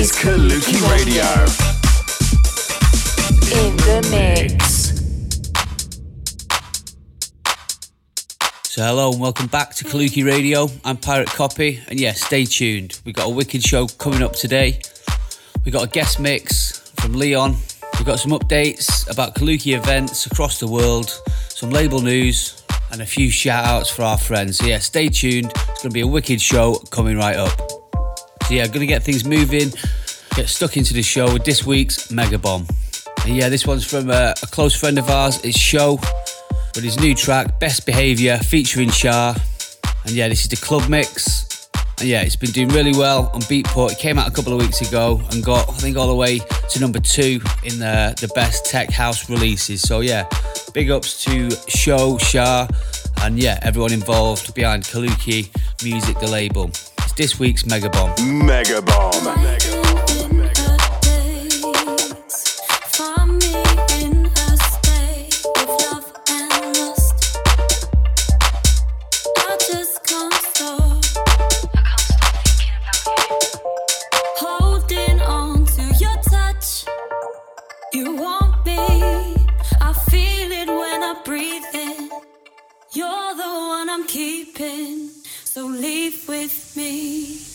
is Kaluki Radio. in the mix. So hello and welcome back to Kaluki Radio. I'm Pirate Copy, and yeah, stay tuned. We've got a wicked show coming up today. We've got a guest mix from Leon. We've got some updates about Kaluki events across the world, some label news, and a few shout outs for our friends. So yeah, stay tuned. It's going to be a wicked show coming right up. So yeah, to get things moving, get stuck into the show with this week's Mega Bomb. And yeah, this one's from a, a close friend of ours. It's Show with his new track Best Behaviour featuring Shah. And yeah, this is the club mix. And yeah, it's been doing really well on Beatport. It came out a couple of weeks ago and got, I think, all the way to number two in the, the best tech house releases. So yeah, big ups to Show, Shah, and yeah, everyone involved behind Kaluki Music, the label. It's this week's Mega Bomb. Mega Bomb. You're the one I'm keeping, so leave with me.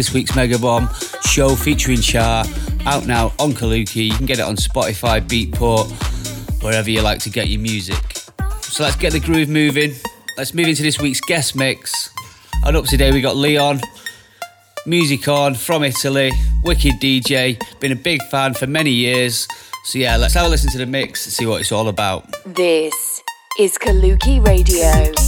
This week's Mega Bomb show featuring Char, out now on Kaluki. You can get it on Spotify, Beatport, wherever you like to get your music. So let's get the groove moving. Let's move into this week's guest mix. And up today we got Leon, music on from Italy, wicked DJ, been a big fan for many years. So yeah, let's have a listen to the mix and see what it's all about. This is Kaluki Radio. Kaluki Radio.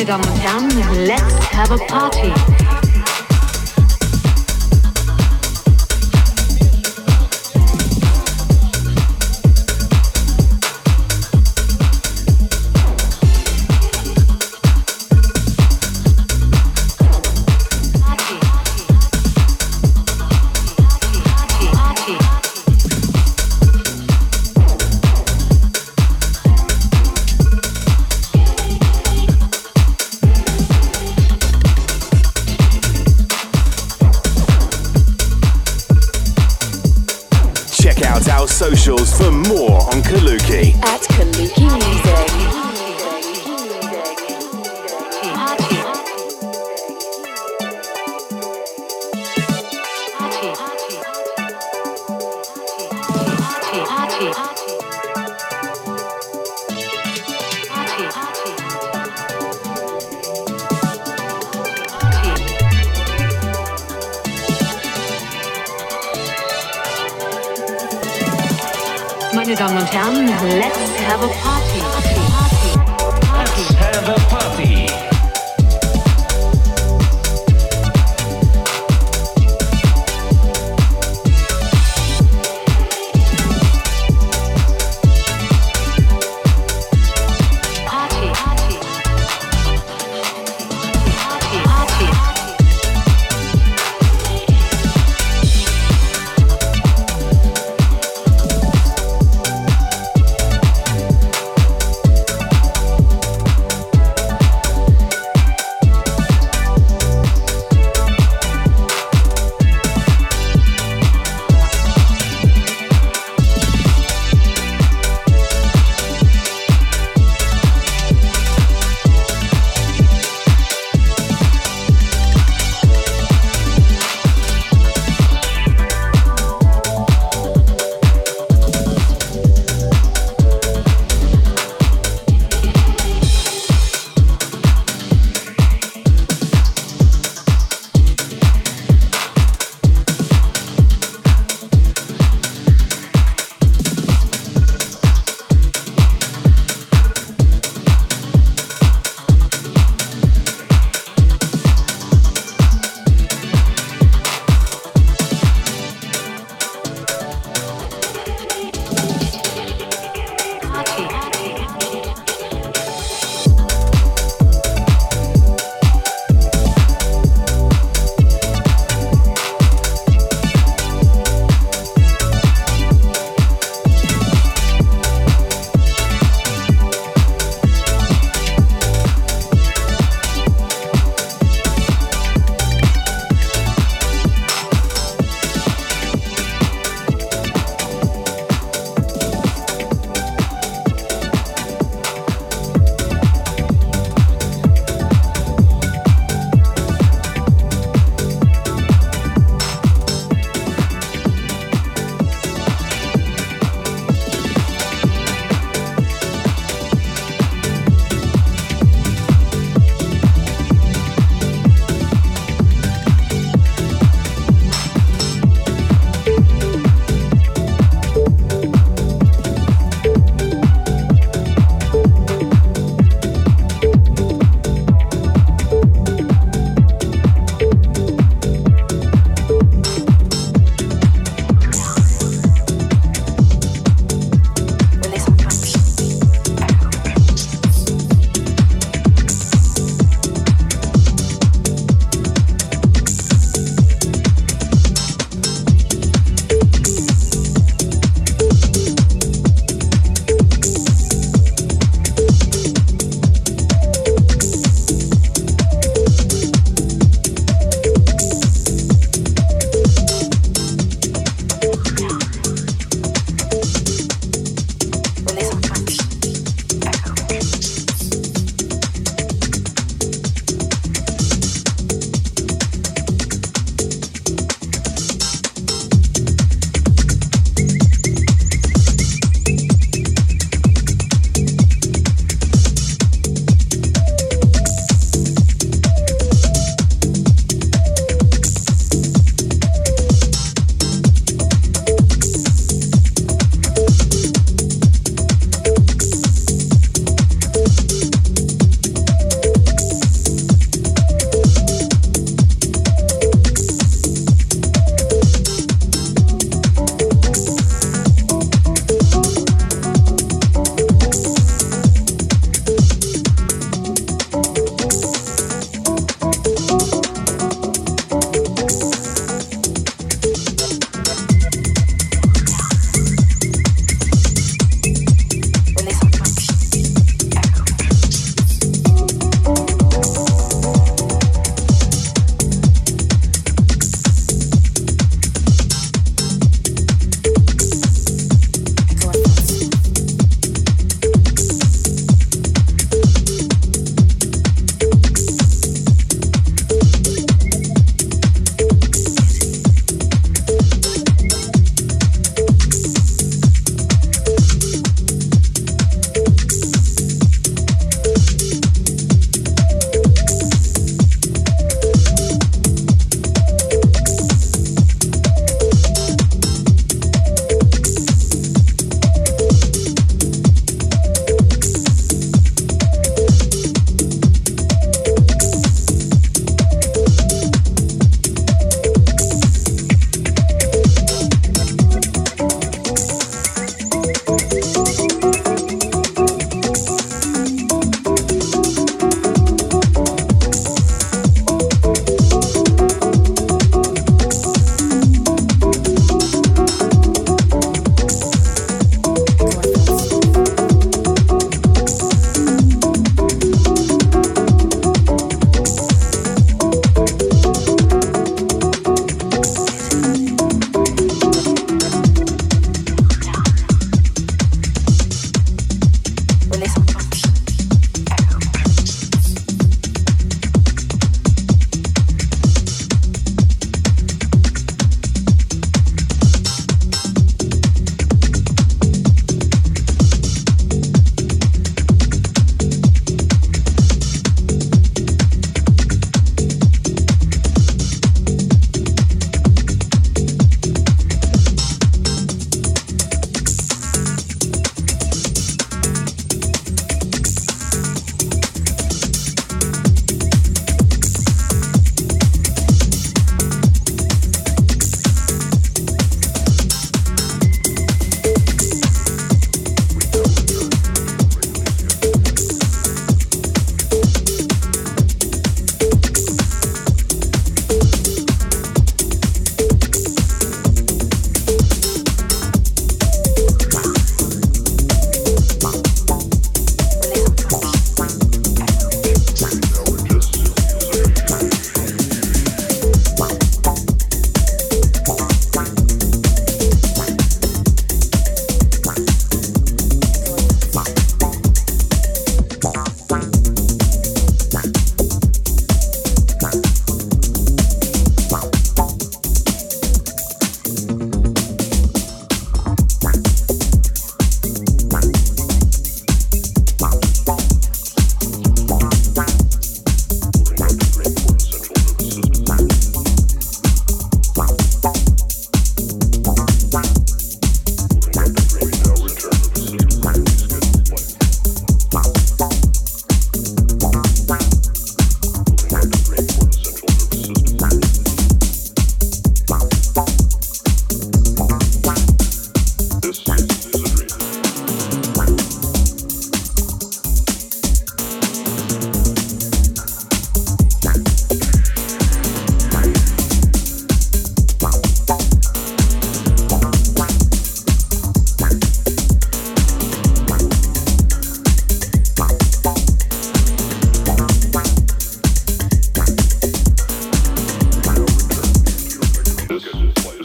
Und Herren, let's have a party.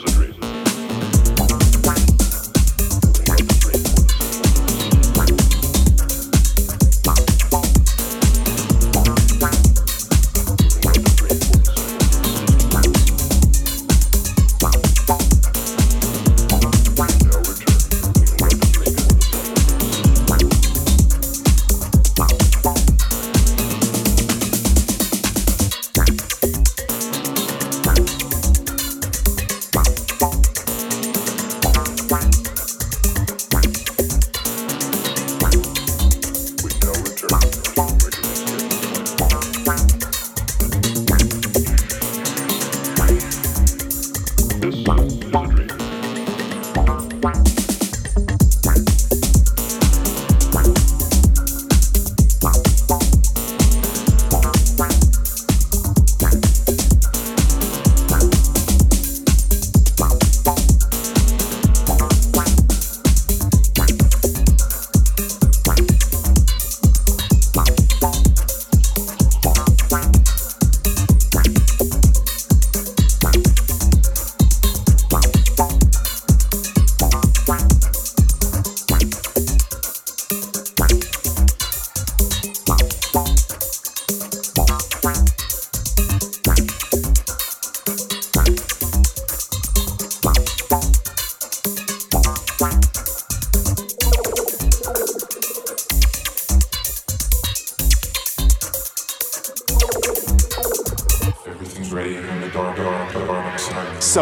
wizardry.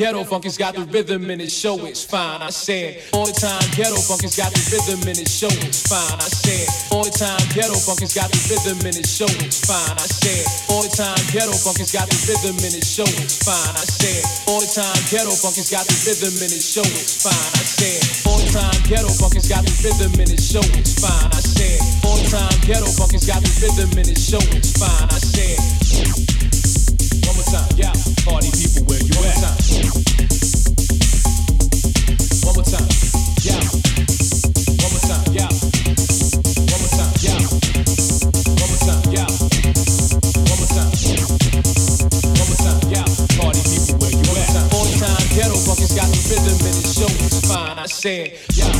Funk has got the rhythm and it show it's fine. I said all the time ghetto funk has got the rhythm and it show it's fine. I said all the time ghetto funk has got the rhythm and it show it's fine. I said all the time ghetto funk has got the rhythm and it show it's fine. I said all the time ghetto funk has got the rhythm and it show it's fine. I said all the time ghetto funk has got the rhythm and it show it's fine. I said all the time ghetto funk has got the rhythm and it show it's fine. I said one more time, yeah, party people? Said, yeah.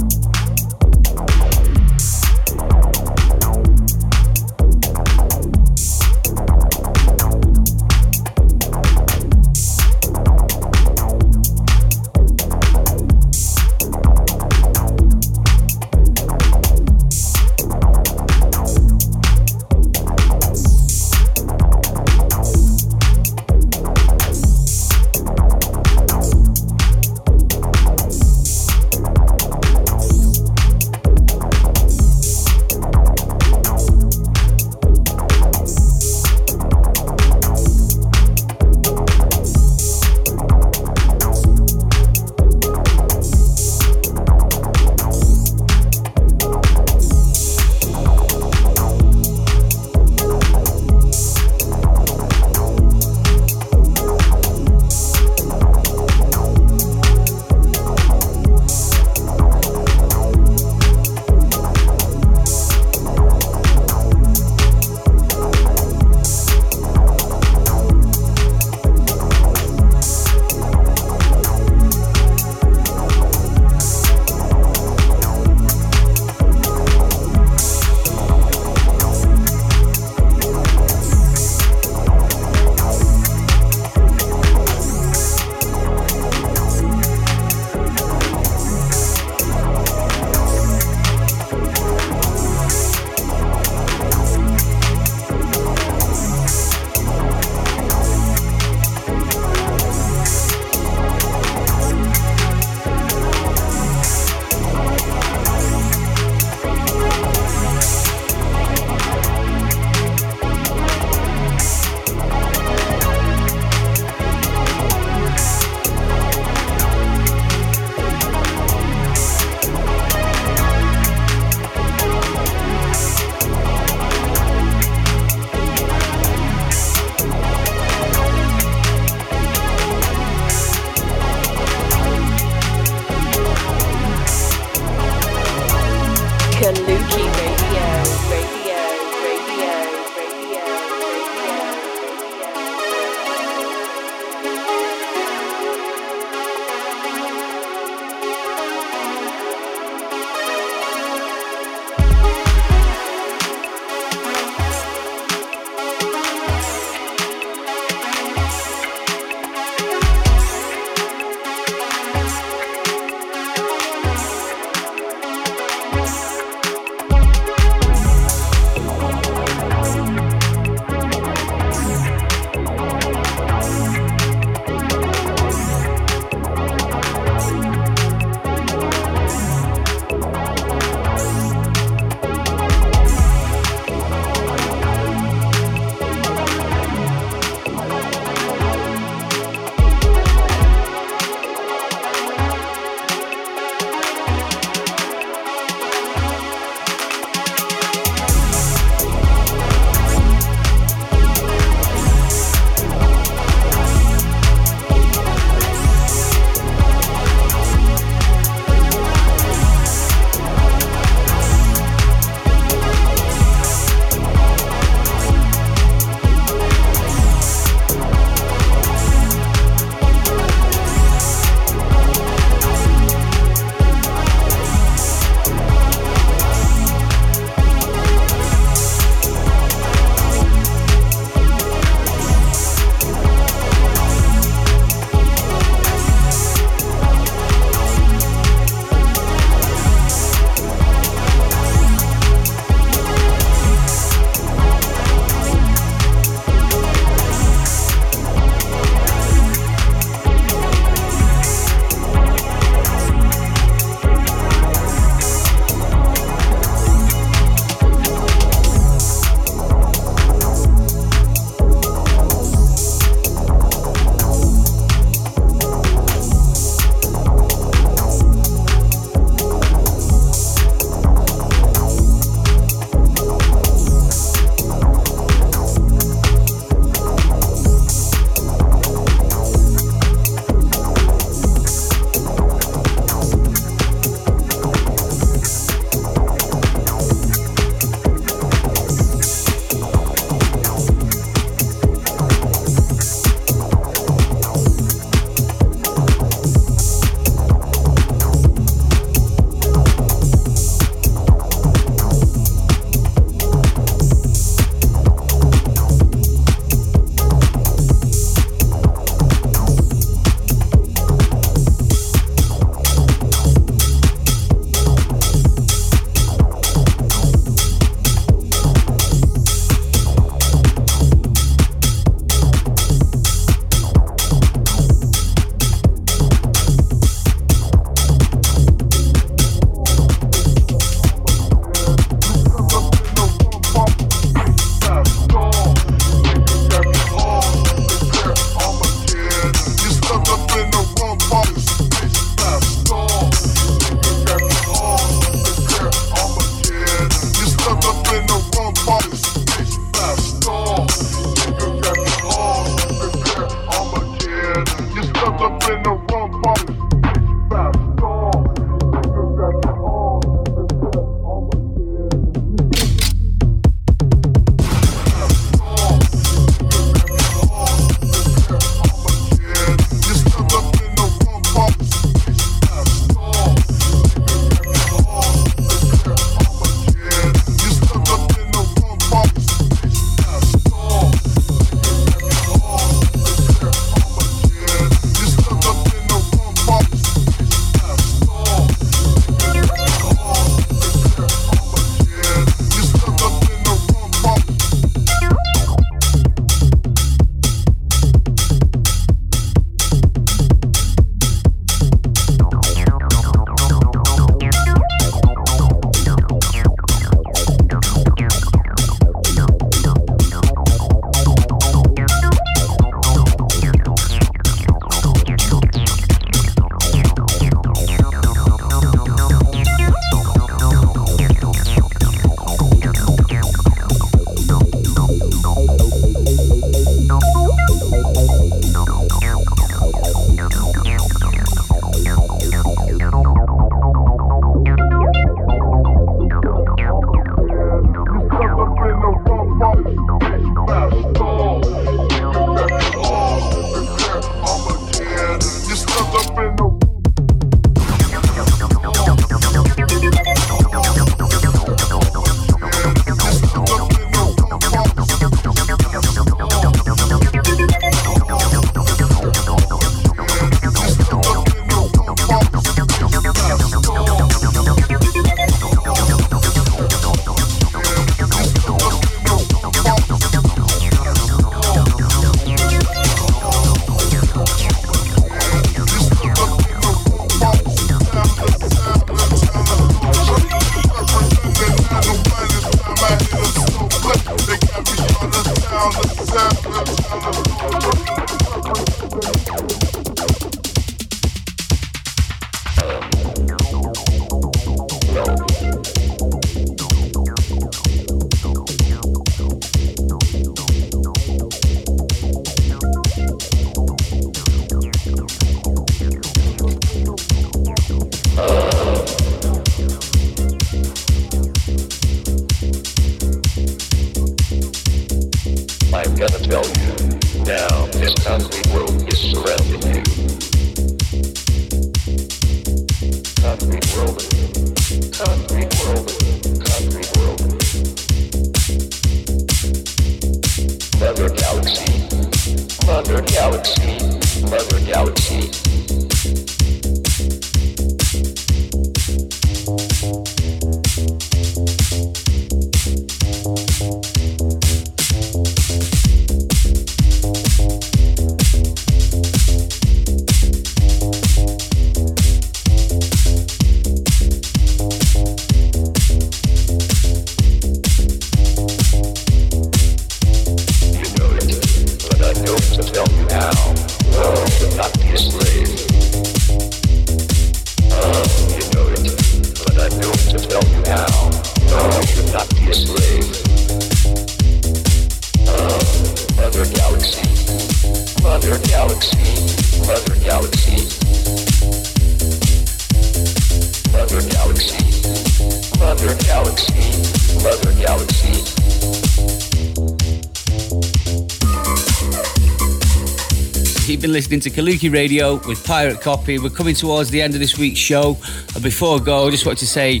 listening to Kaluki Radio with Pirate Copy. We're coming towards the end of this week's show. And before I go, I just want to say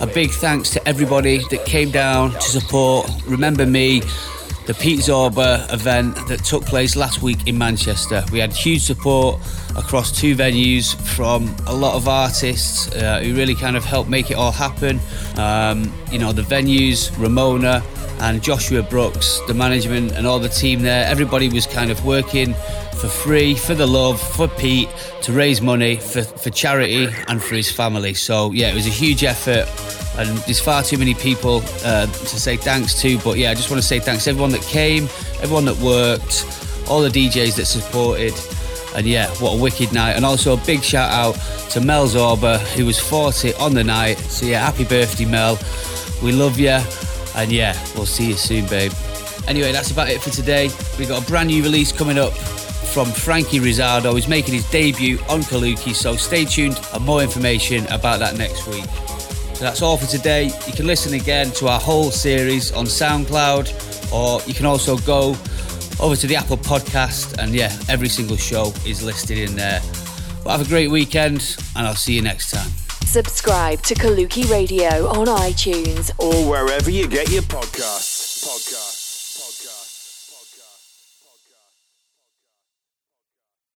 a big thanks to everybody that came down to support Remember Me, the Pete Zorba event that took place last week in Manchester. We had huge support across two venues from a lot of artists uh, who really kind of helped make it all happen. Um, you know, the venues, Ramona, and Joshua Brooks, the management and all the team there. Everybody was kind of working for free, for the love, for Pete, to raise money for, for charity and for his family. So, yeah, it was a huge effort. And there's far too many people uh, to say thanks to. But yeah, I just want to say thanks to everyone that came, everyone that worked, all the DJs that supported. And yeah, what a wicked night. And also a big shout out to Mel Zorba, who was 40 on the night. So yeah, happy birthday, Mel. We love you. And yeah, we'll see you soon, babe. Anyway, that's about it for today. We've got a brand new release coming up from Franky Rizardo. He's making his debut on Kaluki, so stay tuned and more information about that next week. So that's all for today. You can listen again to our whole series on SoundCloud, or you can also go over to the Apple Podcast, and yeah, every single show is listed in there. But have a great weekend, and I'll see you next time. Subscribe to Kaluki Radio on iTunes Or wherever you get your podcasts. Podcasts.